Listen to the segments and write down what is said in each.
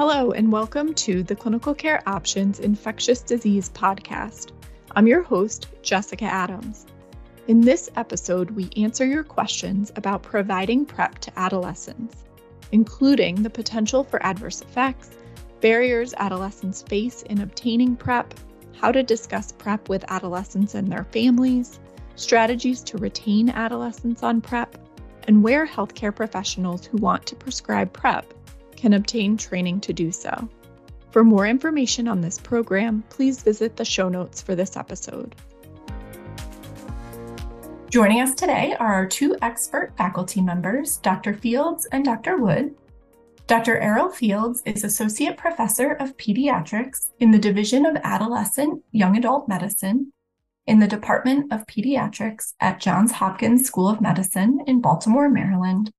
Hello, and welcome to the Clinical Care Options Infectious Disease Podcast. I'm your host, Jessica Adams. In this episode, we answer your questions about providing PrEP to adolescents, including the potential for adverse effects, barriers adolescents face in obtaining PrEP, how to discuss PrEP with adolescents and their families, strategies to retain adolescents on PrEP, and where healthcare professionals who want to prescribe PrEP can obtain training to do so. For more information on this program, please visit the show notes for this episode. Joining us today are our two expert faculty members, Dr. Fields and Dr. Wood. Dr. Errol Fields is Associate Professor of Pediatrics in the Division of Adolescent Young Adult Medicine in the Department of Pediatrics at Johns Hopkins School of Medicine in Baltimore, Maryland.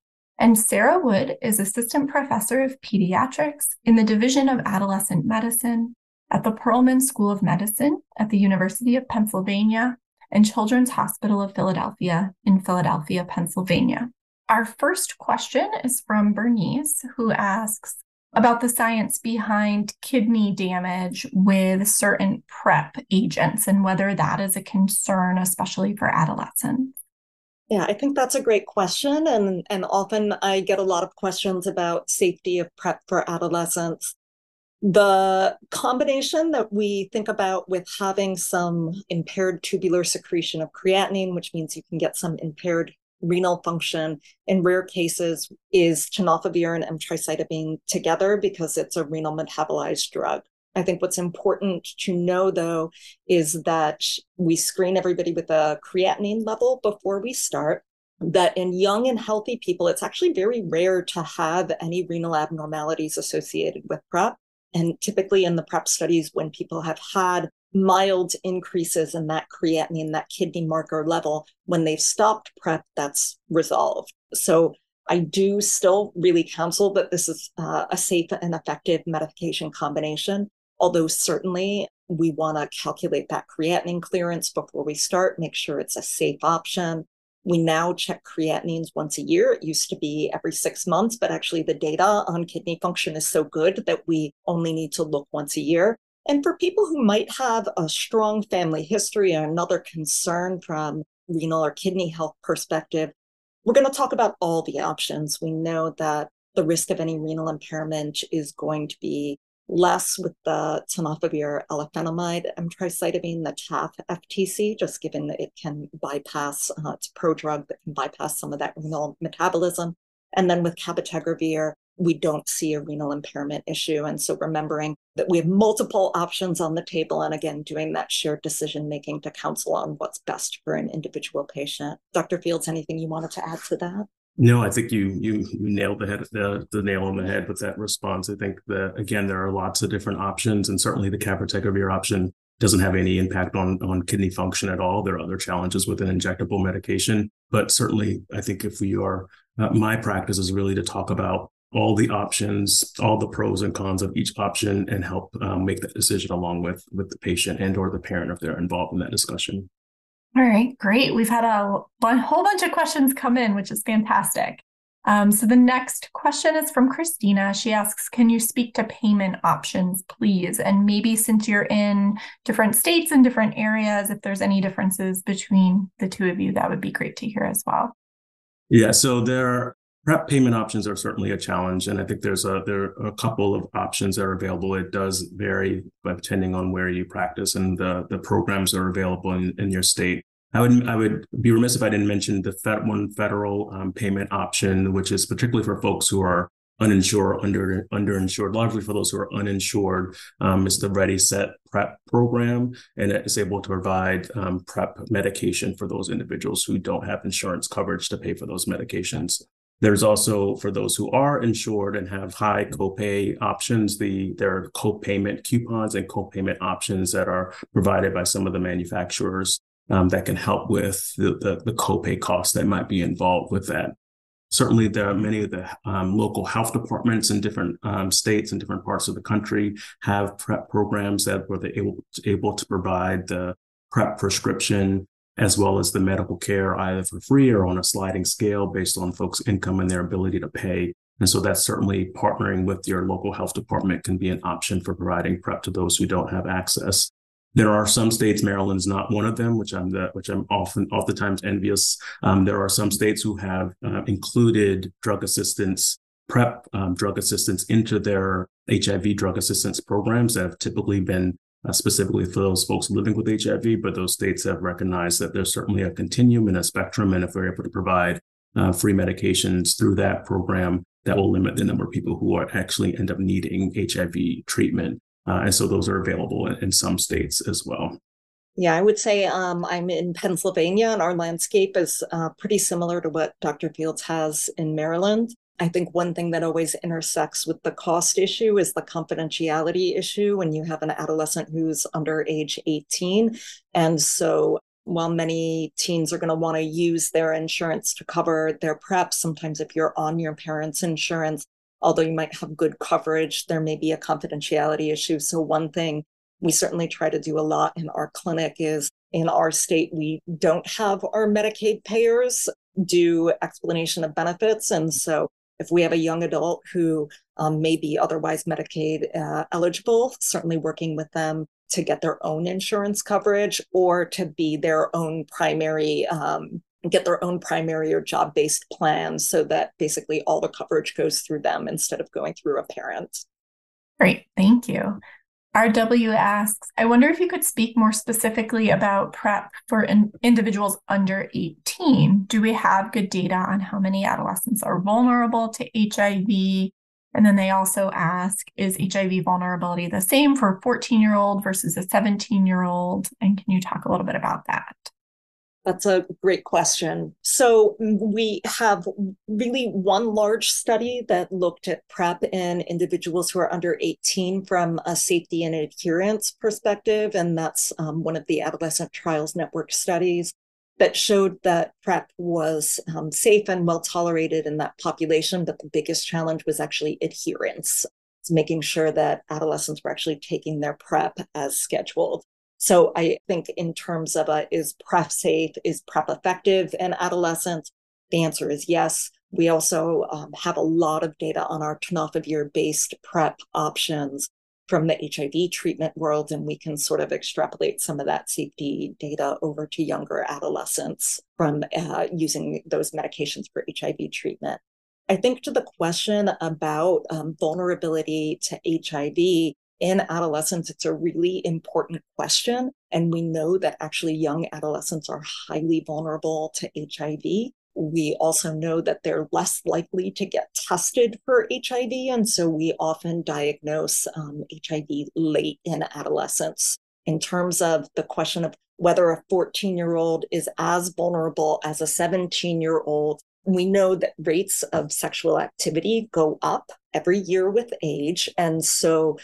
And Sarah Wood is Assistant Professor of Pediatrics in the Division of Adolescent Medicine at the Perelman School of Medicine at the University of Pennsylvania and Children's Hospital of Philadelphia in Philadelphia, Pennsylvania. Our first question is from Bernice, who asks about the science behind kidney damage with certain PrEP agents and whether that is a concern, especially for adolescents. Yeah, I think that's a great question. And, and often I get a lot of questions about safety of PrEP for adolescents. The combination that we think about with having some impaired tubular secretion of creatinine, which means you can get some impaired renal function in rare cases, is tenofovir and emtricitabine together because it's a renal metabolized drug. I think what's important to know, though, is that we screen everybody with a creatinine level before we start. That in young and healthy people, it's actually very rare to have any renal abnormalities associated with PrEP. And typically in the PrEP studies, when people have had mild increases in that creatinine, that kidney marker level, when they've stopped PrEP, that's resolved. So I do still really counsel that this is uh, a safe and effective medication combination. Although certainly we want to calculate that creatinine clearance before we start, make sure it's a safe option. We now check creatinines once a year. It used to be every six months, but actually the data on kidney function is so good that we only need to look once a year. And for people who might have a strong family history or another concern from renal or kidney health perspective, we're going to talk about all the options. We know that the risk of any renal impairment is going to be less with the tenofovir alafenamide emtricitabine, the TAF FTC, just given that it can bypass, uh, it's a prodrug that can bypass some of that renal metabolism. And then with cabotegravir, we don't see a renal impairment issue. And so remembering that we have multiple options on the table and again, doing that shared decision making to counsel on what's best for an individual patient. Dr. Fields, anything you wanted to add to that? No, I think you you nailed the head the the nail on the head with that response. I think that again there are lots of different options, and certainly the cabotegravir option doesn't have any impact on on kidney function at all. There are other challenges with an injectable medication, but certainly I think if we are uh, my practice is really to talk about all the options, all the pros and cons of each option, and help um, make that decision along with with the patient and or the parent if they're involved in that discussion. All right, great. We've had a, whole bunch of questions come in, which is fantastic. Um, so the next question is from Christina. She asks, Can you speak to payment options, please? And maybe since you're in different states and different areas, if there's any differences between the two of you, that would be great to hear as well. Yeah, so there PrEP payment options are certainly a challenge, and I think there's a there are a couple of options that are available. It does vary depending on where you practice and the the programs that are available in, in your state. I would I would be remiss if I didn't mention the Fed, one federal um, payment option, which is particularly for folks who are uninsured, under underinsured, largely for those who are uninsured. Um, it's the Ready Set PrEP program, and it is able to provide um, PrEP medication for those individuals who don't have insurance coverage to pay for those medications. There's also for those who are insured and have high copay options, the there are copayment coupons and copayment options that are provided by some of the manufacturers um, that can help with the, the, the copay costs that might be involved with that. Certainly, there are many of the um, local health departments in different um, states and different parts of the country have PrEP programs that were able, able to provide the PrEP prescription as well as the medical care either for free or on a sliding scale based on folks' income and their ability to pay. And so that's certainly partnering with your local health department can be an option for providing PrEP to those who don't have access. There are some states, Maryland's not one of them, which I'm the, which I'm often oftentimes envious. Um, there are some states who have uh, included drug assistance, PrEP um, drug assistance into their HIV drug assistance programs that have typically been uh, specifically for those folks living with HIV, but those states have recognized that there's certainly a continuum and a spectrum. And if we're able to provide uh, free medications through that program, that will limit the number of people who are actually end up needing HIV treatment. Uh, and so those are available in, in, some states as well. Yeah, I would say um, I'm in Pennsylvania, and our landscape is uh, pretty similar to what Dr. Fields has in Maryland. I think one thing that always intersects with the cost issue is the confidentiality issue when you have an adolescent who's under age 18. And so while many teens are going to want to use their insurance to cover their PrEP, sometimes if you're on your parents' insurance, although you might have good coverage, there may be a confidentiality issue. So, one thing we certainly try to do a lot in our clinic is in our state, we don't have our Medicaid payers do explanation of benefits. And so, if we have a young adult who um, may be otherwise Medicaid uh, eligible, certainly working with them to get their own insurance coverage or to be their own primary um, get their own primary or job based plan so that basically all the coverage goes through them instead of going through a parent. Great, thank you. RW asks, I wonder if you could speak more specifically about PrEP for in- individuals under 18. Do we have good data on how many adolescents are vulnerable to HIV? And then they also ask, is HIV vulnerability the same for a 14 year old versus a 17 year old? And can you talk a little bit about that? That's a great question. So, we have really one large study that looked at PrEP in individuals who are under 18 from a safety and adherence perspective. And that's um, one of the Adolescent Trials Network studies that showed that PrEP was um, safe and well tolerated in that population. But the biggest challenge was actually adherence. It's making sure that adolescents were actually taking their PrEP as scheduled. So I think in terms of a, is PrEP safe, is PrEP effective in adolescents? The answer is yes. We also um, have a lot of data on our tenofovir based PrEP options from the HIV treatment world, and we can sort of extrapolate some of that safety data over to younger adolescents from uh, using those medications for HIV treatment. I think to the question about um, vulnerability to HIV in adolescence, it's a really important question. And we know that actually young adolescents are highly vulnerable to HIV. We also know that they're less likely to get tested for HIV. And so we often diagnose um, HIV late in adolescence. In terms of the question of whether a 14 year old is as vulnerable as a 17 year old, we know that rates of sexual activity go up every year with age. And so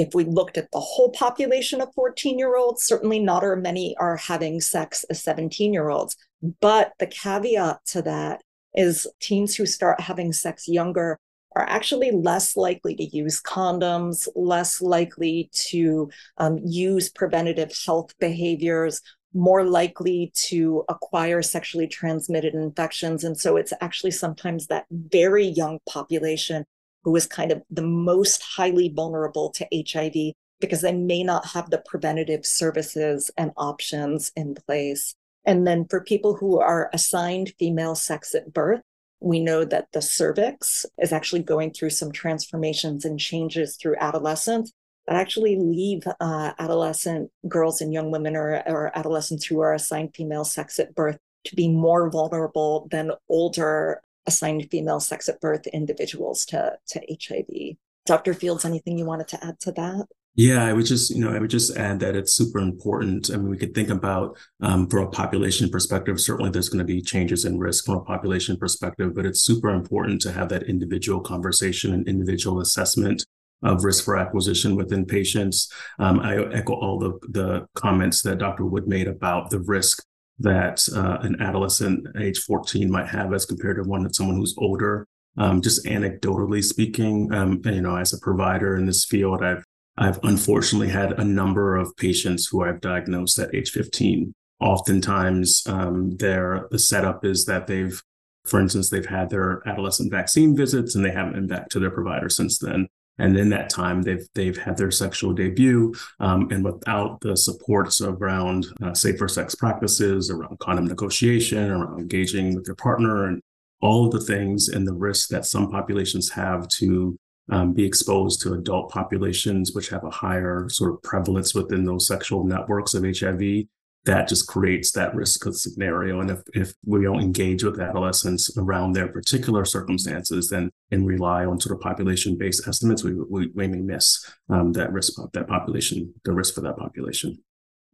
if we looked at the whole population of 14 year olds, certainly not as many are having sex as 17 year olds. But the caveat to that is teens who start having sex younger are actually less likely to use condoms, less likely to um, use preventative health behaviors, more likely to acquire sexually transmitted infections. And so it's actually sometimes that very young population who is kind of the most highly vulnerable to HIV because they may not have the preventative services and options in place. And then for people who are assigned female sex at birth, we know that the cervix is actually going through some transformations and changes through adolescence that actually leave uh, adolescent girls and young women or, or adolescents who are assigned female sex at birth to be more vulnerable than older assigned female sex at birth individuals to, to HIV. Dr. Fields, anything you wanted to add to that? Yeah, I would just, you know, I would just add that it's super important. I mean, we could think about um, from a population perspective, certainly there's going to be changes in risk from a population perspective, but it's super important to have that individual conversation and individual assessment of risk for acquisition within patients. Um, I echo all the, the comments that Dr. Wood made about the risk that uh, an adolescent age 14 might have as compared to one someone who's older. Um, just anecdotally speaking, um, you know, as a provider in this field, I've I've unfortunately had a number of patients who I've diagnosed at age 15. Oftentimes, um, their the setup is that they've For instance, they've had their adolescent vaccine visits and they haven't been back to their provider since then. And in that time, they've they've had their sexual debut, um, and without the supports around uh, safer sex practices, around condom negotiation, around engaging with their partner, and all of the things and the risks that some populations have to um, be exposed to adult populations, which have a higher sort of prevalence within those sexual networks of HIV, that just creates that risk scenario. And if, if we don't engage with adolescents around their particular circumstances, then and rely on sort of population based estimates, we, we, we may miss um, that risk of that population, the risk for that population.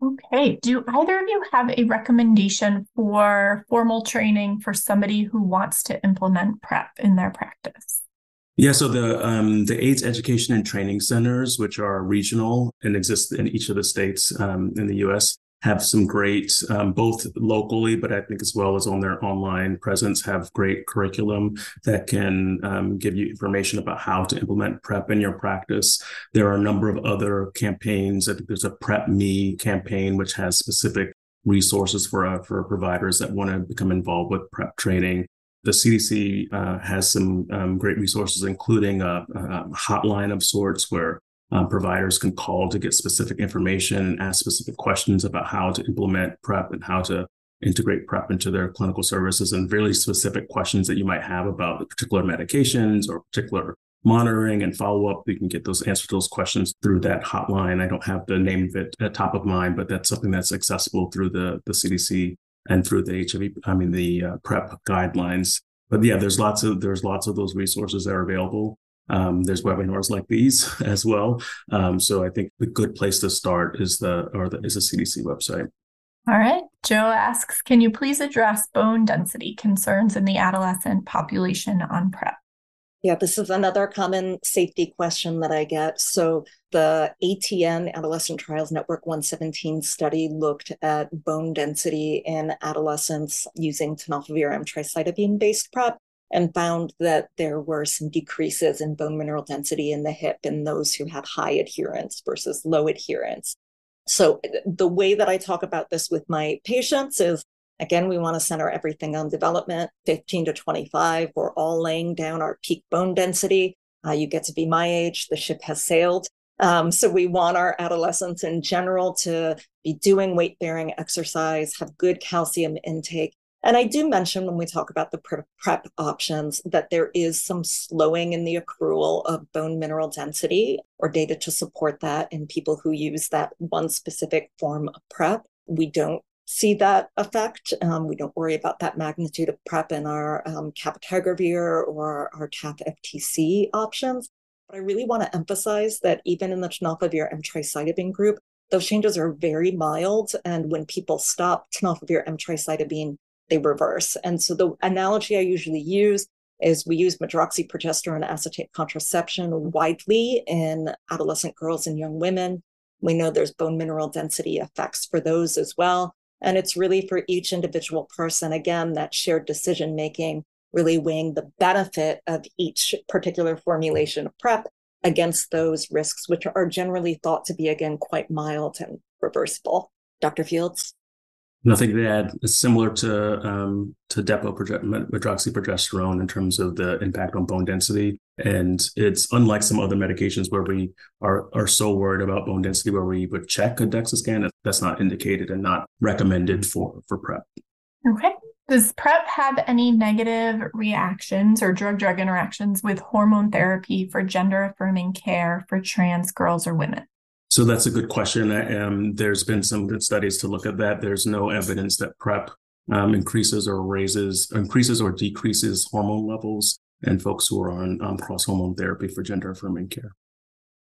Okay. Do either of you have a recommendation for formal training for somebody who wants to implement PrEP in their practice? Yeah, so the um, the AIDS education and training centers, which are regional and exist in each of the states um, in the U.S., have some great, um, both locally, but I think as well as on their online presence, have great curriculum that can um, give you information about how to implement PrEP in your practice. There are a number of other campaigns. I think there's a PrEP Me campaign, which has specific resources for uh, for providers that want to become involved with PrEP training. The CDC uh, has some um, great resources, including a, a hotline of sorts where um, providers can call to get specific information and ask specific questions about how to implement PrEP and how to integrate PrEP into their clinical services and really specific questions that you might have about the particular medications or particular monitoring and follow up. You can get those answers to those questions through that hotline. I don't have the name of it at top of mind, but that's something that's accessible through the, the CDC and through the HIV, I mean, the uh, PrEP guidelines. But yeah, there's lots of, there's lots of those resources that are available. Um, there's webinars like these as well. Um, so I think the good place to start is the or the, is the CDC website. All right. Joe asks, can you please address bone density concerns in the adolescent population on PrEP? Yeah, this is another common safety question that I get. So the ATN Adolescent Trials Network 117 study looked at bone density in adolescents using tenofovir emtricitabine based PrEP and found that there were some decreases in bone mineral density in the hip in those who had high adherence versus low adherence. So, the way that I talk about this with my patients is again, we want to center everything on development 15 to 25. We're all laying down our peak bone density. Uh, you get to be my age, the ship has sailed. Um, so, we want our adolescents in general to be doing weight bearing exercise, have good calcium intake, and I do mention when we talk about the PrEP options that there is some slowing in the accrual of bone mineral density or data to support that in people who use that one specific form of PrEP. We don't see that effect. Um, we don't worry about that magnitude of PrEP in our um, or our TAF FTC options. But I really want to emphasize that even in the tenofovir emtricitabine group, those changes are very mild. And when people stop tenofovir emtricitabine they reverse. And so the analogy I usually use is we use medroxyprogesterone acetate contraception widely in adolescent girls and young women. We know there's bone mineral density effects for those as well. And it's really for each individual person, again, that shared decision making, really weighing the benefit of each particular formulation of PrEP against those risks, which are generally thought to be, again, quite mild and reversible. Dr. Fields? Nothing to add. It's similar to um, to depo medroxyprogesterone in terms of the impact on bone density, and it's unlike some other medications where we are are so worried about bone density where we would check a DEXA scan. That's not indicated and not recommended for for PrEP. Okay. Does PrEP have any negative reactions or drug drug interactions with hormone therapy for gender affirming care for trans girls or women? So that's a good question. Um, there's been some good studies to look at that. There's no evidence that PrEP um, increases or raises, increases or decreases hormone levels in folks who are on um, cross hormone therapy for gender affirming care.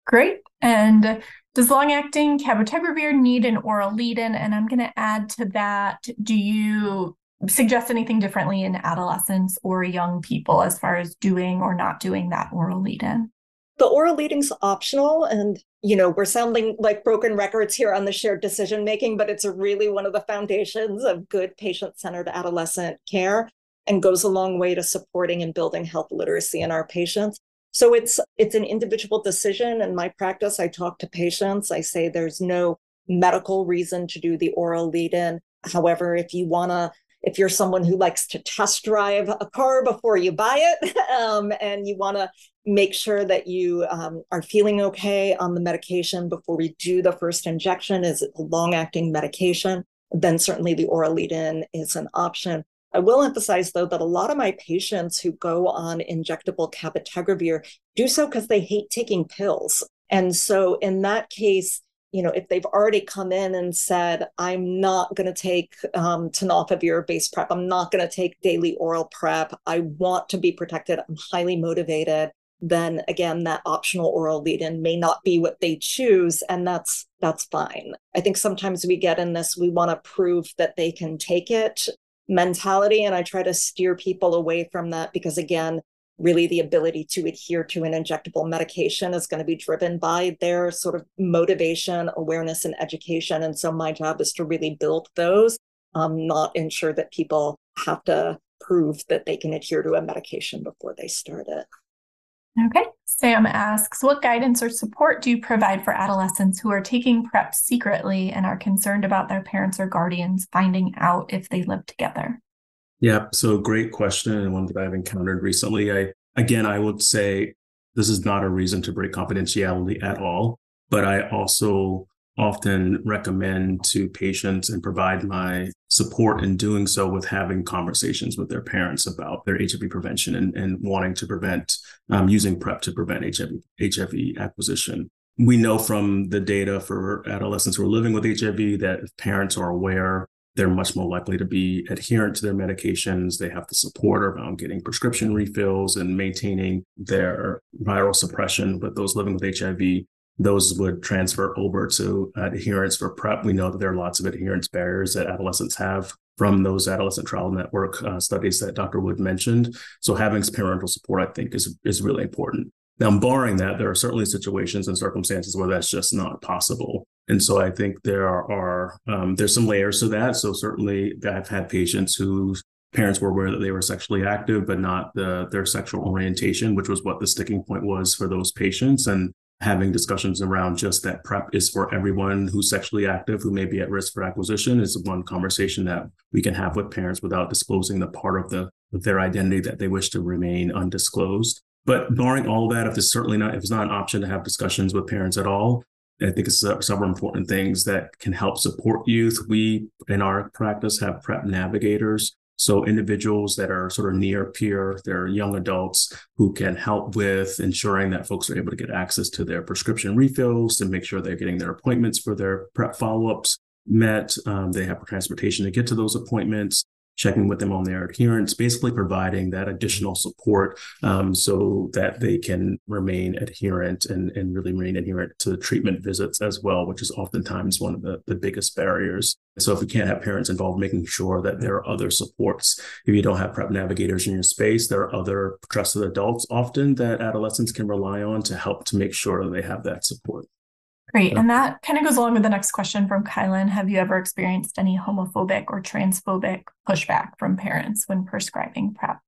Great. And does long acting cabotegravir need an oral lead in? And I'm going to add to that do you suggest anything differently in adolescents or young people as far as doing or not doing that oral lead in? The oral lead in's optional and you know, we're sounding like broken records here on the shared decision making, but it's really one of the foundations of good patient centered adolescent care and goes a long way to supporting and building health literacy in our patients. So it's it's an individual decision. In my practice, I talk to patients. I say there's no medical reason to do the oral lead in. However, if you want to if you're someone who likes to test drive a car before you buy it um, and you want to make sure that you um, are feeling okay on the medication before we do the first injection is it a long acting medication then certainly the oral lead in is an option I will emphasize, though, that a lot of my patients who go on injectable cabotegravir do so because they hate taking pills. And so, in that case, you know, if they've already come in and said, I'm not going to take um, tenofovir base prep, I'm not going to take daily oral prep, I want to be protected, I'm highly motivated, then again, that optional oral lead in may not be what they choose. And that's that's fine. I think sometimes we get in this, we want to prove that they can take it mentality. And I try to steer people away from that because, again, really the ability to adhere to an injectable medication is going to be driven by their sort of motivation, awareness, and education. And so my job is to really build those, um, not ensure that people have to prove that they can adhere to a medication before they start it. Okay. Sam asks, what guidance or support do you provide for adolescents who are taking PrEP secretly and are concerned about their parents or guardians finding out if they live together? Yeah, so great question and one that I've encountered recently. I again, I would say this is not a reason to break confidentiality at all, but I also often recommend to patients and provide my support in doing so with having conversations with their parents about their HIV prevention and, and wanting to prevent um, using PrEP to prevent HIV, HIV acquisition. We know from the data for adolescents who are living with HIV that if parents are aware, they're much more likely to be adherent to their medications. They have the support around getting prescription refills and maintaining their viral suppression. But those living with HIV those would transfer over to adherence for PrEP. We know that there are lots of adherence barriers that adolescents have from those adolescent trial network uh, studies that Dr. Wood mentioned. So having parental support, I think, is is really important. Now, barring that, there are certainly situations and circumstances where that's just not possible. And so I think there are um, there's some layers to that. So certainly, I've had patients whose parents were aware that they were sexually active, but not the, their sexual orientation, which was what the sticking point was for those patients. And having discussions around just that PrEP is for everyone who's sexually active who may be at risk for acquisition is one conversation that we can have with parents without disclosing the part of the of their identity that they wish to remain undisclosed. But barring all that, if it's certainly not if it's not an option to have discussions with parents at all, I think it's several important things that can help support youth. We in our practice have PrEP navigators so individuals that are sort of near peer, they're young adults who can help with ensuring that folks are able to get access to their prescription refills to make sure they're getting their appointments for their prep follow-ups met. Um, they have transportation to get to those appointments checking with them on their adherence, basically providing that additional support um, so that they can remain adherent and, and really remain adherent to the treatment visits as well, which is oftentimes one of the, the biggest barriers. So if we can't have parents involved, making sure that there are other supports. If you don't have PrEP navigators in your space, there are other trusted adults often that adolescents can rely on to help to make sure that they have that support. Great. And that kind of goes along with the next question from Kylan. Have you ever experienced any homophobic or transphobic pushback from parents when prescribing PrEP?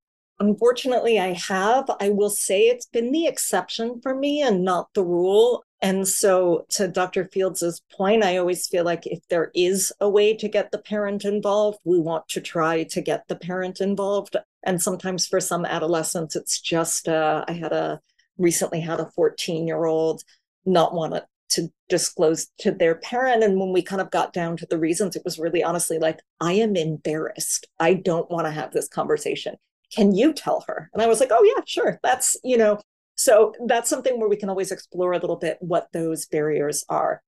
Unfortunately, I have. I will say it's been the exception for me and not the rule. And so, to Dr. Fields's point, I always feel like if there is a way to get the parent involved, we want to try to get the parent involved. And sometimes for some adolescents, it's just uh, I had a recently had a 14 year old not want to to disclose to their parent. And when we kind of got down to the reasons, it was really honestly like, I am embarrassed. I don't want to have this conversation. Can you tell her? And I was like, oh, yeah, sure. That's, you know, so that's something where we can always explore a little bit what those barriers are.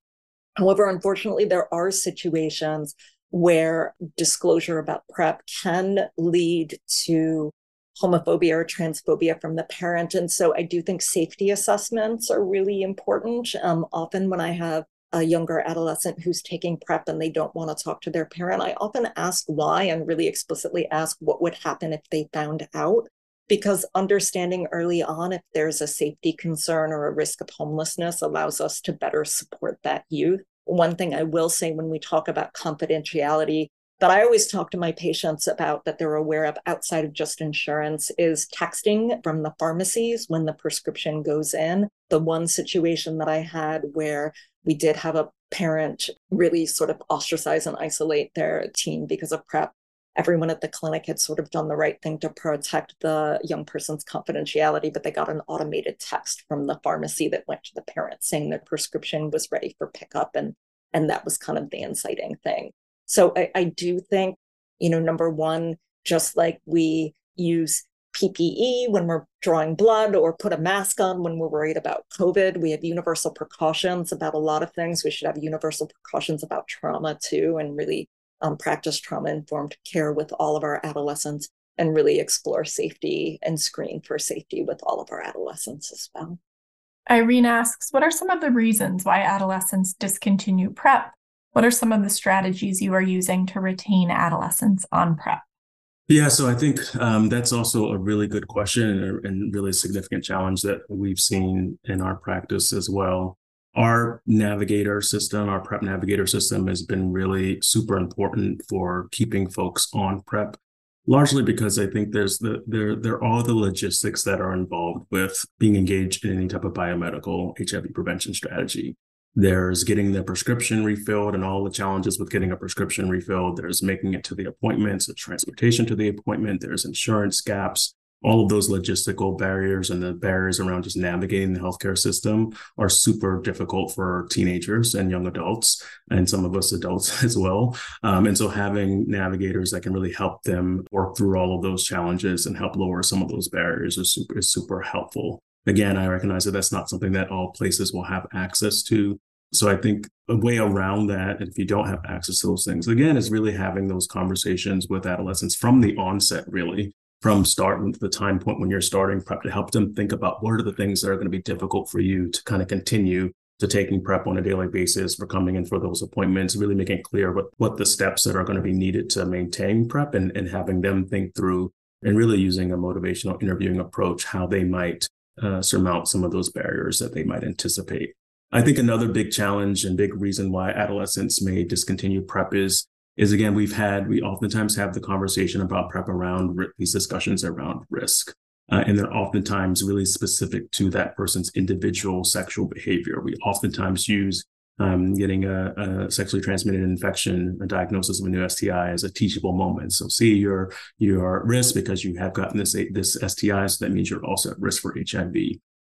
However, unfortunately, there are situations where disclosure about PrEP can lead to homophobia or transphobia from the parent. And so I do think safety assessments are really important. Um, often when I have a younger adolescent who's taking PrEP and they don't want to talk to their parent, I often ask why and really explicitly ask what would happen if they found out. Because understanding early on if there's a safety concern or a risk of homelessness allows us to better support that youth. One thing I will say when we talk about confidentiality, that I always talk to my patients about that they're aware of outside of just insurance is texting from the pharmacies when the prescription goes in. The one situation that I had where we did have a parent really sort of ostracize and isolate their teen because of PrEP everyone at the clinic had sort of done the right thing to protect the young person's confidentiality, but they got an automated text from the pharmacy that went to the parent saying their prescription was ready for pickup. And, and that was kind of the inciting thing. So I, I do think, you know, number one, just like we use PPE when we're drawing blood or put a mask on when we're worried about COVID. We have universal precautions about a lot of things. We should have universal precautions about trauma too, and really um, practice trauma informed care with all of our adolescents and really explore safety and screen for safety with all of our adolescents as well. Irene asks What are some of the reasons why adolescents discontinue PrEP? What are some of the strategies you are using to retain adolescents on PrEP? Yeah, so I think um, that's also a really good question and, and really significant challenge that we've seen in our practice as well. Our navigator system, our PrEP navigator system, has been really super important for keeping folks on PrEP, largely because I think there's the there there are all the logistics that are involved with being engaged in any type of biomedical HIV prevention strategy. There's getting the prescription refilled and all the challenges with getting a prescription refilled. There's making it to the appointments, the transportation to the appointment. There's insurance gaps. All of those logistical barriers and the barriers around just navigating the healthcare system are super difficult for teenagers and young adults, and some of us adults as well. Um, and so, having navigators that can really help them work through all of those challenges and help lower some of those barriers is super, is super helpful. Again, I recognize that that's not something that all places will have access to. So I think a way around that, if you don't have access to those things, again, is really having those conversations with adolescents from the onset, really, from start the time point when you're starting prep to help them think about what are the things that are going to be difficult for you to kind of continue to taking prep on a daily basis for coming in for those appointments, really making clear what, what the steps that are going to be needed to maintain prep and, and having them think through and really using a motivational interviewing approach, how they might uh, surmount some of those barriers that they might anticipate. I think another big challenge and big reason why adolescents may discontinue PrEP is is again we've had we oftentimes have the conversation about PrEP around these discussions around risk. Uh, and they're oftentimes really specific to that person's individual sexual behavior. We oftentimes use um, getting a, a, sexually transmitted infection, a diagnosis of a new STI is a teachable moment. So see you're you're at risk because you have gotten this this STI, so that means you're also at risk for HIV.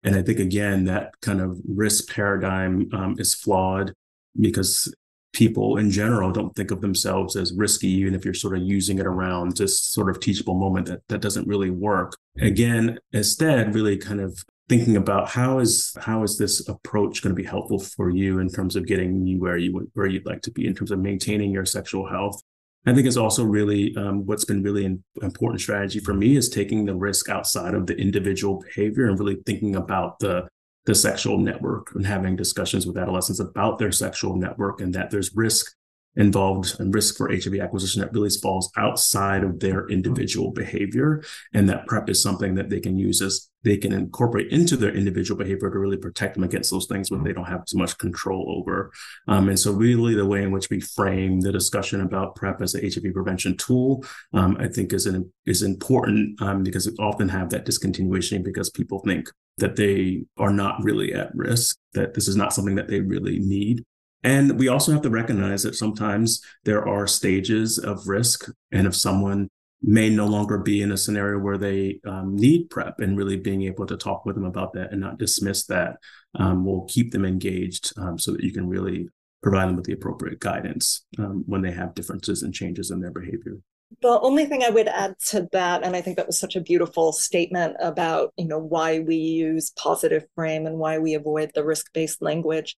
And I think again that kind of risk paradigm um, is flawed because people in general don't think of themselves as risky, even if you're sort of using it around this sort of teachable moment that that doesn't really work. Again, instead, really kind of thinking about how is how is this approach going to be helpful for you in terms of getting you where you would, where you'd like to be in terms of maintaining your sexual health. I think it's also really um, what's been really an important strategy for me is taking the risk outside of the individual behavior and really thinking about the the sexual network and having discussions with adolescents about their sexual network and that there's risk involved and risk for HIV acquisition that really falls outside of their individual behavior. And that PrEP is something that they can use as they can incorporate into their individual behavior to really protect them against those things when they don't have as much control over. Um, and so, really, the way in which we frame the discussion about PrEP as an HIV prevention tool, um, I think, is an, is important um, because we often have that discontinuation because people think that they are not really at risk, that this is not something that they really need. And we also have to recognize that sometimes there are stages of risk. And if someone may no longer be in a scenario where they um, need prep and really being able to talk with them about that and not dismiss that um, will keep them engaged um, so that you can really provide them with the appropriate guidance um, when they have differences and changes in their behavior. The only thing I would add to that, and I think that was such a beautiful statement about, you know, why we use positive frame and why we avoid the risk-based language,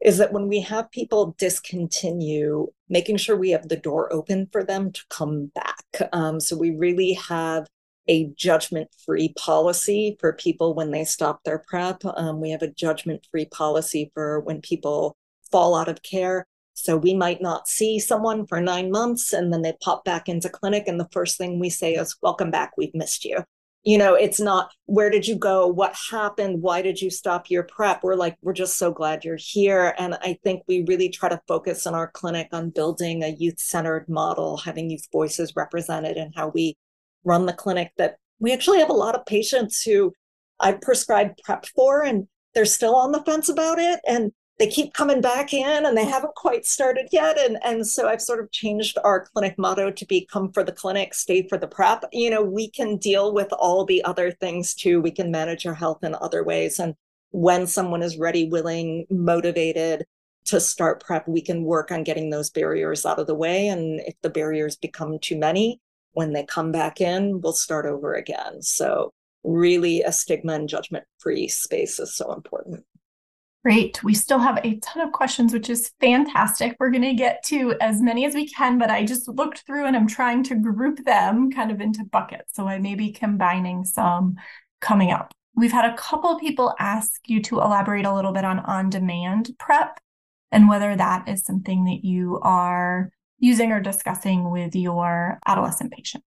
is that when we have people discontinue, making sure we have the door open for them to come back. Um, so we really have a judgment free policy for people when they stop their prep. Um, we have a judgment free policy for when people fall out of care. So we might not see someone for nine months and then they pop back into clinic. And the first thing we say is, Welcome back, we've missed you you know it's not where did you go? What happened? Why did you stop your prep? We're like we're just so glad you're here. And i think we really try to focus in our clinic on building a youth centered model having youth voices represented and how we run the clinic that we actually have a lot of patients who i prescribed prep for and they're still on the fence about it. And they keep coming back in and they mm-hmm. haven't quite started yet. And, and so I've sort of changed our clinic motto to be come for the clinic, stay for the prep. You know, we can deal with all the other things too. We can manage our health in other ways. And when someone is ready, willing, motivated to start prep, we can work on getting those barriers out of the way. And if the barriers become too many, when they come back in, we'll start over again. So, really, a stigma and judgment free space is so important. Great. We still have a ton of questions, which is fantastic. We're going to get to as many as we can, but I just looked through and I'm trying to group them kind of into buckets. So I may be combining some coming up. We've had a couple of people ask you to elaborate a little bit on on demand prep and whether that is something that you are using or discussing with your adolescent patient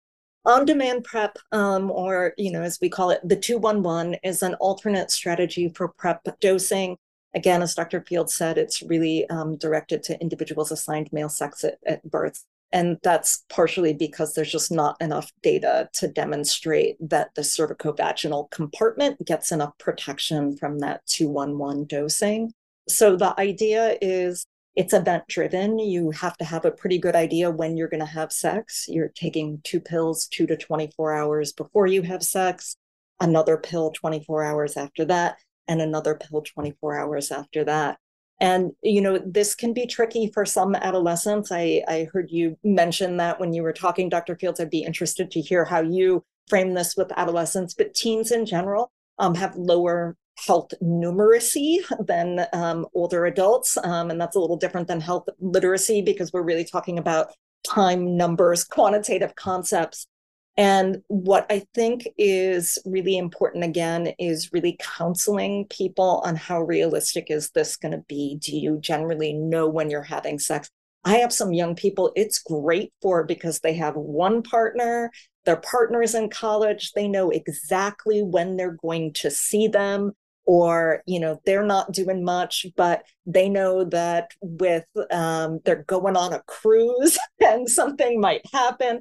on-demand prep um, or you know as we call it the 211 is an alternate strategy for prep dosing Again, as Dr. Field said, it's really um, directed to individuals assigned male sex at, at birth. And that's partially because there's just not enough data to demonstrate that the cervicovaginal compartment gets enough protection from that 211 dosing. So the idea is it's event driven. You have to have a pretty good idea when you're going to have sex. You're taking two pills two to 24 hours before you have sex, another pill 24 hours after that and another pill 24 hours after that. And, you know, this can be tricky for some adolescents. I, I heard you mention that when you were talking, Dr. Fields. I'd be interested to hear how you frame this with adolescents, but teens in general um, have lower health numeracy than um, older adults. Um, and that's a little different than health literacy because we're really talking about time numbers, quantitative concepts. And what I think is really important again is really counseling people on how realistic is this going to be? Do you generally know when you're having sex? I have some young people it's great for because they have one partner, their partner is in college, they know exactly when they're going to see them or you know they're not doing much but they know that with um, they're going on a cruise and something might happen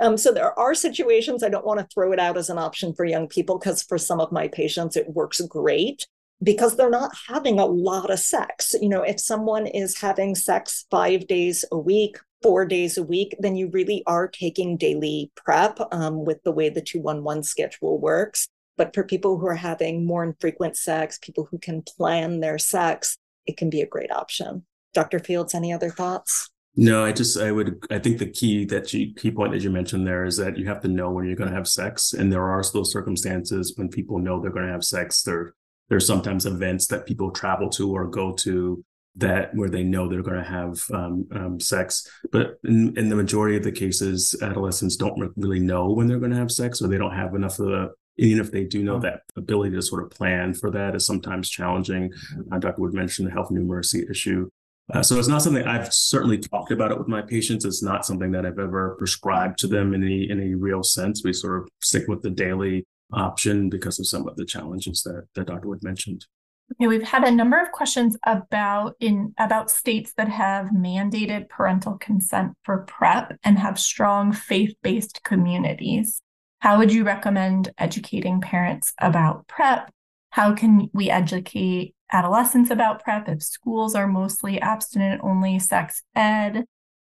um, so there are situations I don't want to throw it out as an option for young people because for some of my patients it works great because they're not having a lot of sex. You know, if someone is having sex five days a week, four days a week, then you really are taking daily prep um, with the way the 211 schedule works. But for people who are having more infrequent sex, people who can plan their sex, it can be a great option. Dr. Fields, any other thoughts? No, I just I would I think the key that you key point that you mentioned there is that you have to know when you're going to have sex, and there are those circumstances when people know they're going to have sex. There there's sometimes events that people travel to or go to that where they know they're going to have um, um, sex, but in, in, the majority of the cases, adolescents don't really know when they're going to have sex, or they don't have enough of the even if they do know that ability to sort of plan for that is sometimes challenging. Uh, Dr. Wood mentioned the health numeracy issue. Uh, so it's not something I've certainly talked about it with my patients. It's not something that I've ever prescribed to them in any in any real sense. We sort of stick with the daily option because of some of the challenges that, that Dr. Wood mentioned. Okay, we've had a number of questions about in about states that have mandated parental consent for PrEP and have strong faith-based communities. How would you recommend educating parents about PrEP? How can we educate adolescents about PrEP if schools are mostly abstinent only sex ed.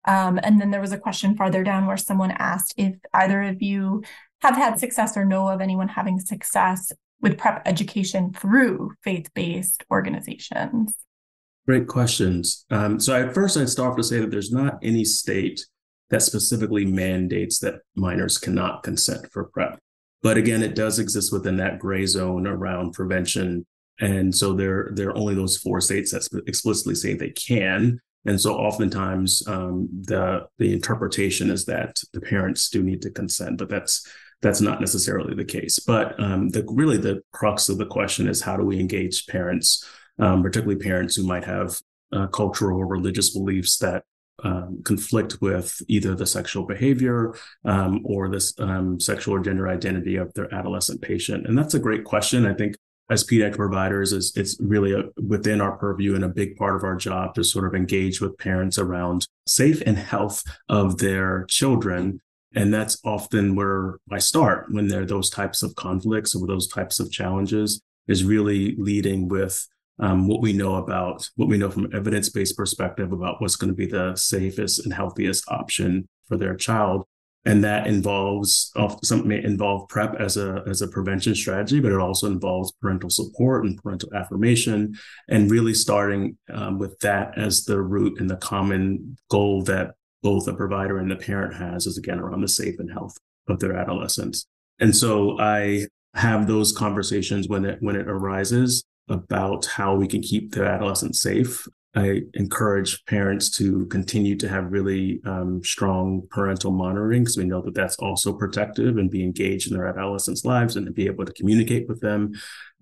Um, and then there was a question farther down where someone asked if either of you have had success or know of anyone having success with PrEP education through faith based organizations. Great questions. Um, so, at first, I'd start off to say that there's not any state that specifically mandates that minors cannot consent for PrEP. But again, it does exist within that gray zone around prevention and so there, there are only those four states that explicitly say they can. And so oftentimes um, the the interpretation is that the parents do need to consent, but that's that's not necessarily the case. But um, the really the crux of the question is how do we engage parents, um, particularly parents who might have uh, cultural or religious beliefs that um, conflict with either the sexual behavior um, or this um, sexual or gender identity of their adolescent patient? And that's a great question. I think as pediatric providers is it's really a, within our purview and a big part of our job to sort of engage with parents around safe and health of their children. And that's often where i start when there are those types of conflicts or those types of challenges is really leading with um, what we know about what we know from evidence-based perspective about what's going to be the safest and healthiest option for their child and that involves some may involve prep as a as a prevention strategy but it also involves parental support and parental affirmation and really starting um, with that as the root and the common goal that both the provider and the parent has is again around the safe and health of their adolescents and so i have those conversations when it when it arises about how we can keep their adolescents safe. I encourage parents to continue to have really um, strong parental monitoring because we know that that's also protective and be engaged in their adolescents' lives and to be able to communicate with them.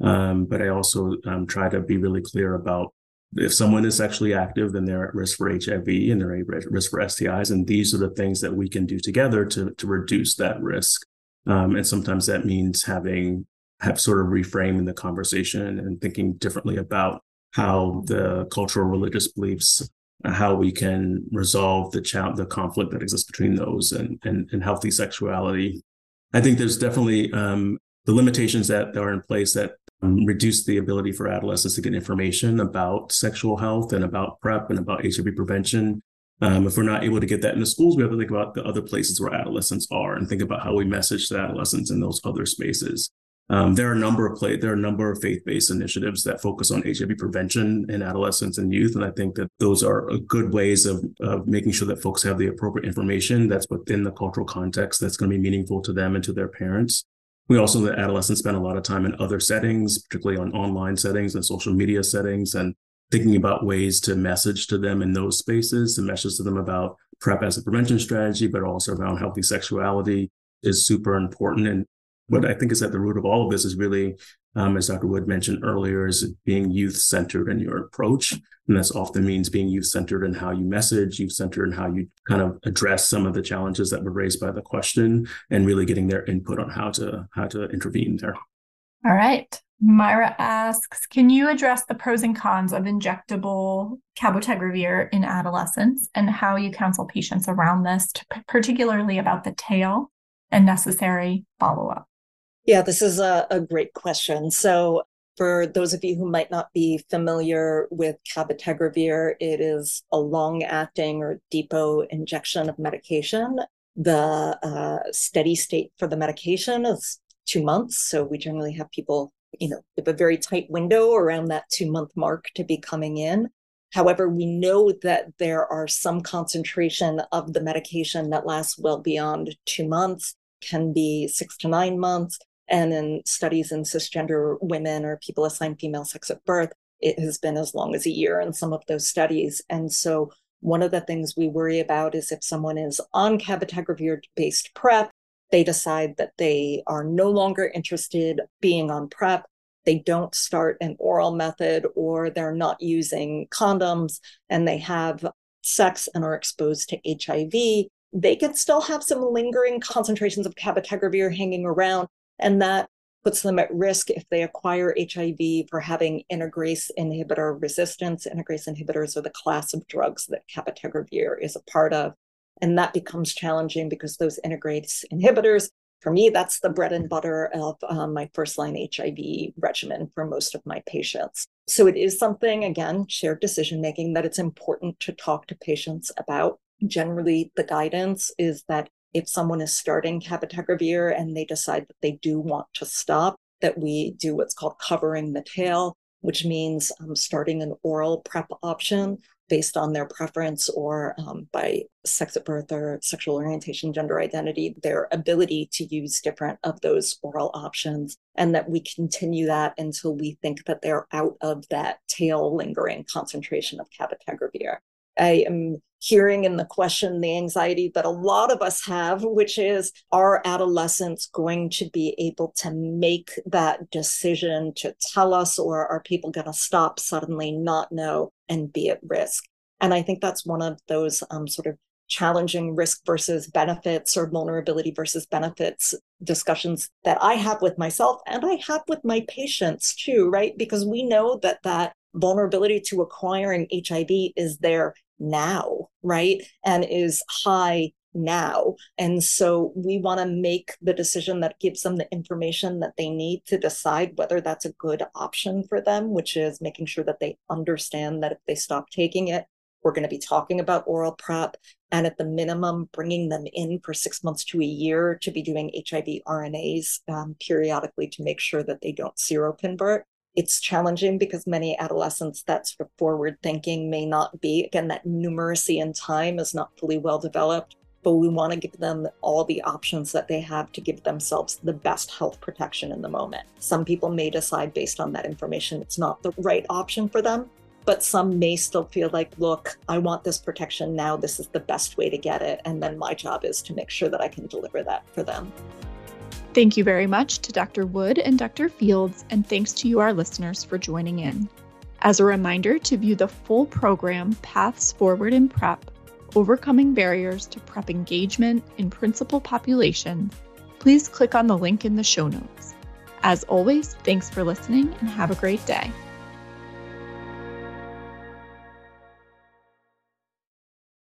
Um, but I also um, try to be really clear about if someone is sexually active, then they're at risk for HIV and they're at risk for STIs. And these are the things that we can do together to, to reduce that risk. Um, and sometimes that means having have sort of reframing the conversation and thinking differently about how the cultural religious beliefs how we can resolve the challenge, the conflict that exists between those and, and, and healthy sexuality. I think there's definitely um, the limitations that are in place that um, reduce the ability for adolescents to get information about sexual health and about PrEP and about HIV prevention. Um, if we're not able to get that in the schools, we have to think about the other places where adolescents are and think about how we message to adolescents in those other spaces. Um, there are a number of play, there are a number of faith-based initiatives that focus on HIV prevention in adolescents and youth, and I think that those are good ways of, of making sure that folks have the appropriate information that's within the cultural context that's going to be meaningful to them and to their parents. We also know that adolescents spend a lot of time in other settings, particularly on online settings and social media settings, and thinking about ways to message to them in those spaces, to message to them about PrEP as a prevention strategy, but also around healthy sexuality is super important. And what I think is at the root of all of this is really, um, as Dr. Wood mentioned earlier, is being youth centered in your approach. And this often means being youth centered in how you message, youth centered in how you kind of address some of the challenges that were raised by the question and really getting their input on how to how to intervene there. All right. Myra asks, can you address the pros and cons of injectable cabotegravir in adolescents and how you counsel patients around this, particularly about the tail and necessary follow up? Yeah, this is a, a great question. So, for those of you who might not be familiar with cabotegravir, it is a long acting or depot injection of medication. The uh, steady state for the medication is two months. So, we generally have people, you know, have a very tight window around that two month mark to be coming in. However, we know that there are some concentration of the medication that lasts well beyond two months, can be six to nine months. And in studies in cisgender women or people assigned female sex at birth, it has been as long as a year in some of those studies. And so one of the things we worry about is if someone is on cabotegravir based PrEP, they decide that they are no longer interested being on PrEP. They don't start an oral method or they're not using condoms and they have sex and are exposed to HIV. They can still have some lingering concentrations of cabotegravir hanging around and that puts them at risk if they acquire HIV for having integrase inhibitor resistance. Integrase inhibitors are the class of drugs that cabotegravir is a part of. And that becomes challenging because those integrase inhibitors, for me, that's the bread and butter of um, my first line HIV regimen for most of my patients. So it is something, again, shared decision making that it's important to talk to patients about. Generally, the guidance is that if someone is starting cabotegravir and they decide that they do want to stop, that we do what's called covering the tail, which means um, starting an oral PrEP option based on their preference or um, by sex at birth or sexual orientation, gender identity, their ability to use different of those oral options, and that we continue that until we think that they're out of that tail lingering concentration of cabotegravir. I am hearing in the question the anxiety that a lot of us have, which is are adolescents going to be able to make that decision to tell us, or are people going to stop suddenly, not know, and be at risk? And I think that's one of those um, sort of challenging risk versus benefits or vulnerability versus benefits discussions that I have with myself and I have with my patients too, right? Because we know that that vulnerability to acquiring HIV is there now, right? And is high now. And so we want to make the decision that gives them the information that they need to decide whether that's a good option for them, which is making sure that they understand that if they stop taking it, we're going to be talking about oral PrEP and at the minimum, bringing them in for six months to a year to be doing HIV RNAs um, periodically to make sure that they don't seroconvert. It's challenging because many adolescents that sort of forward thinking may not be. Again, that numeracy in time is not fully well developed, but we want to give them all the options that they have to give themselves the best health protection in the moment. Some people may decide based on that information it's not the right option for them, but some may still feel like, look, I want this protection now. This is the best way to get it. And then my job is to make sure that I can deliver that for them. Thank you very much to Dr. Wood and Dr. Fields, and thanks to you, our listeners, for joining in. As a reminder, to view the full program, Paths Forward in PrEP, Overcoming Barriers to PrEP Engagement in Principal Populations, please click on the link in the show notes. As always, thanks for listening and have a great day.